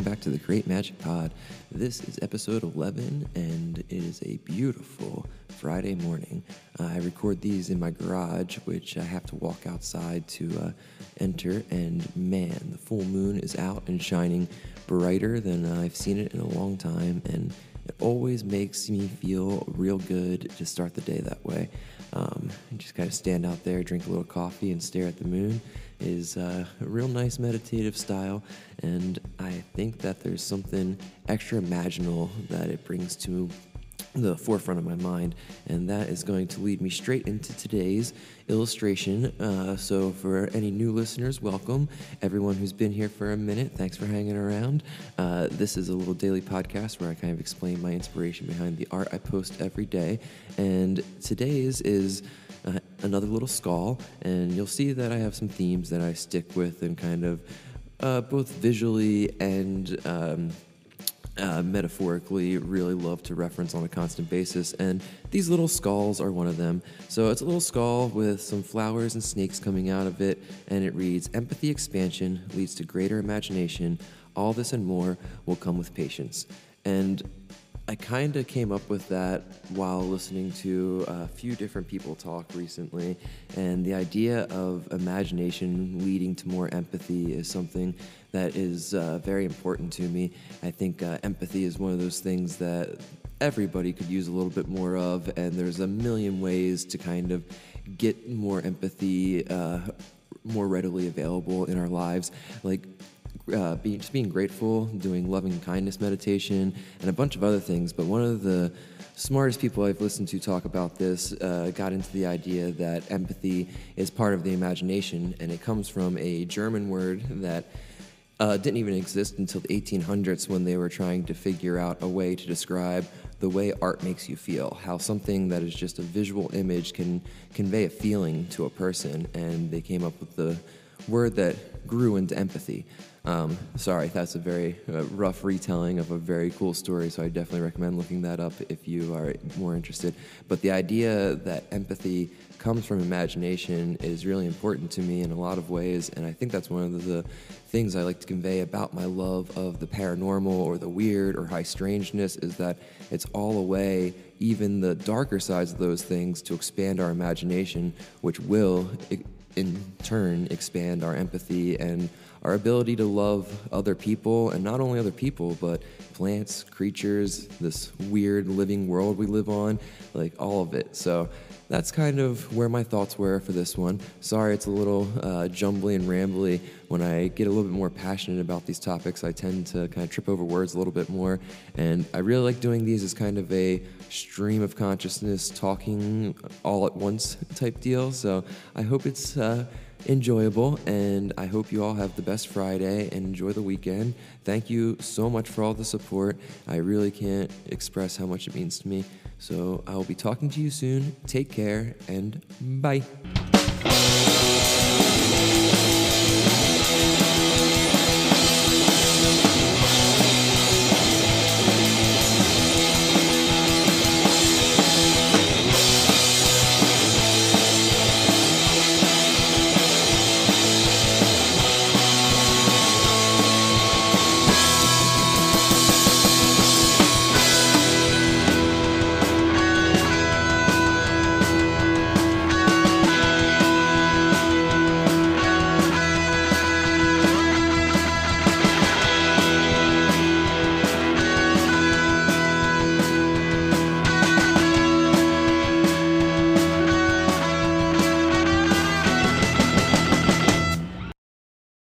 back to the Create Magic Pod. This is episode 11, and it is a beautiful Friday morning. Uh, I record these in my garage, which I have to walk outside to uh, enter, and man, the full moon is out and shining brighter than I've seen it in a long time, and it always makes me feel real good to start the day that way. Um, just kind of stand out there, drink a little coffee, and stare at the moon is uh, a real nice meditative style, and I think that there's something extra imaginal that it brings to the forefront of my mind, and that is going to lead me straight into today's illustration. Uh, so, for any new listeners, welcome. Everyone who's been here for a minute, thanks for hanging around. Uh, this is a little daily podcast where I kind of explain my inspiration behind the art I post every day, and today's is uh, another little skull, and you'll see that I have some themes that I stick with and kind of uh, both visually and um, uh, metaphorically really love to reference on a constant basis, and these little skulls are one of them. So it's a little skull with some flowers and snakes coming out of it, and it reads Empathy expansion leads to greater imagination. All this and more will come with patience. And I kind of came up with that while listening to a few different people talk recently, and the idea of imagination leading to more empathy is something that is uh, very important to me. I think uh, empathy is one of those things that everybody could use a little bit more of, and there's a million ways to kind of get more empathy uh, more readily available in our lives. Like uh, just being grateful, doing loving kindness meditation, and a bunch of other things. But one of the smartest people I've listened to talk about this uh, got into the idea that empathy is part of the imagination, and it comes from a German word that uh, didn't even exist until the 1800s when they were trying to figure out a way to describe the way art makes you feel, how something that is just a visual image can convey a feeling to a person, and they came up with the word that grew into empathy. Um, sorry, that's a very uh, rough retelling of a very cool story, so I definitely recommend looking that up if you are more interested. But the idea that empathy comes from imagination is really important to me in a lot of ways, and I think that's one of the things I like to convey about my love of the paranormal or the weird or high strangeness is that it's all a way, even the darker sides of those things, to expand our imagination, which will in turn expand our empathy and our ability to love other people, and not only other people, but plants, creatures, this weird living world we live on, like all of it. So that's kind of where my thoughts were for this one. Sorry, it's a little uh, jumbly and rambly. When I get a little bit more passionate about these topics, I tend to kind of trip over words a little bit more. And I really like doing these as kind of a stream of consciousness, talking all at once type deal. So I hope it's. Uh, enjoyable, and I hope you all have the best Friday and enjoy the weekend. Thank you so much for all the support. I really can't express how much it means to me. So I will be talking to you soon. Take care and bye.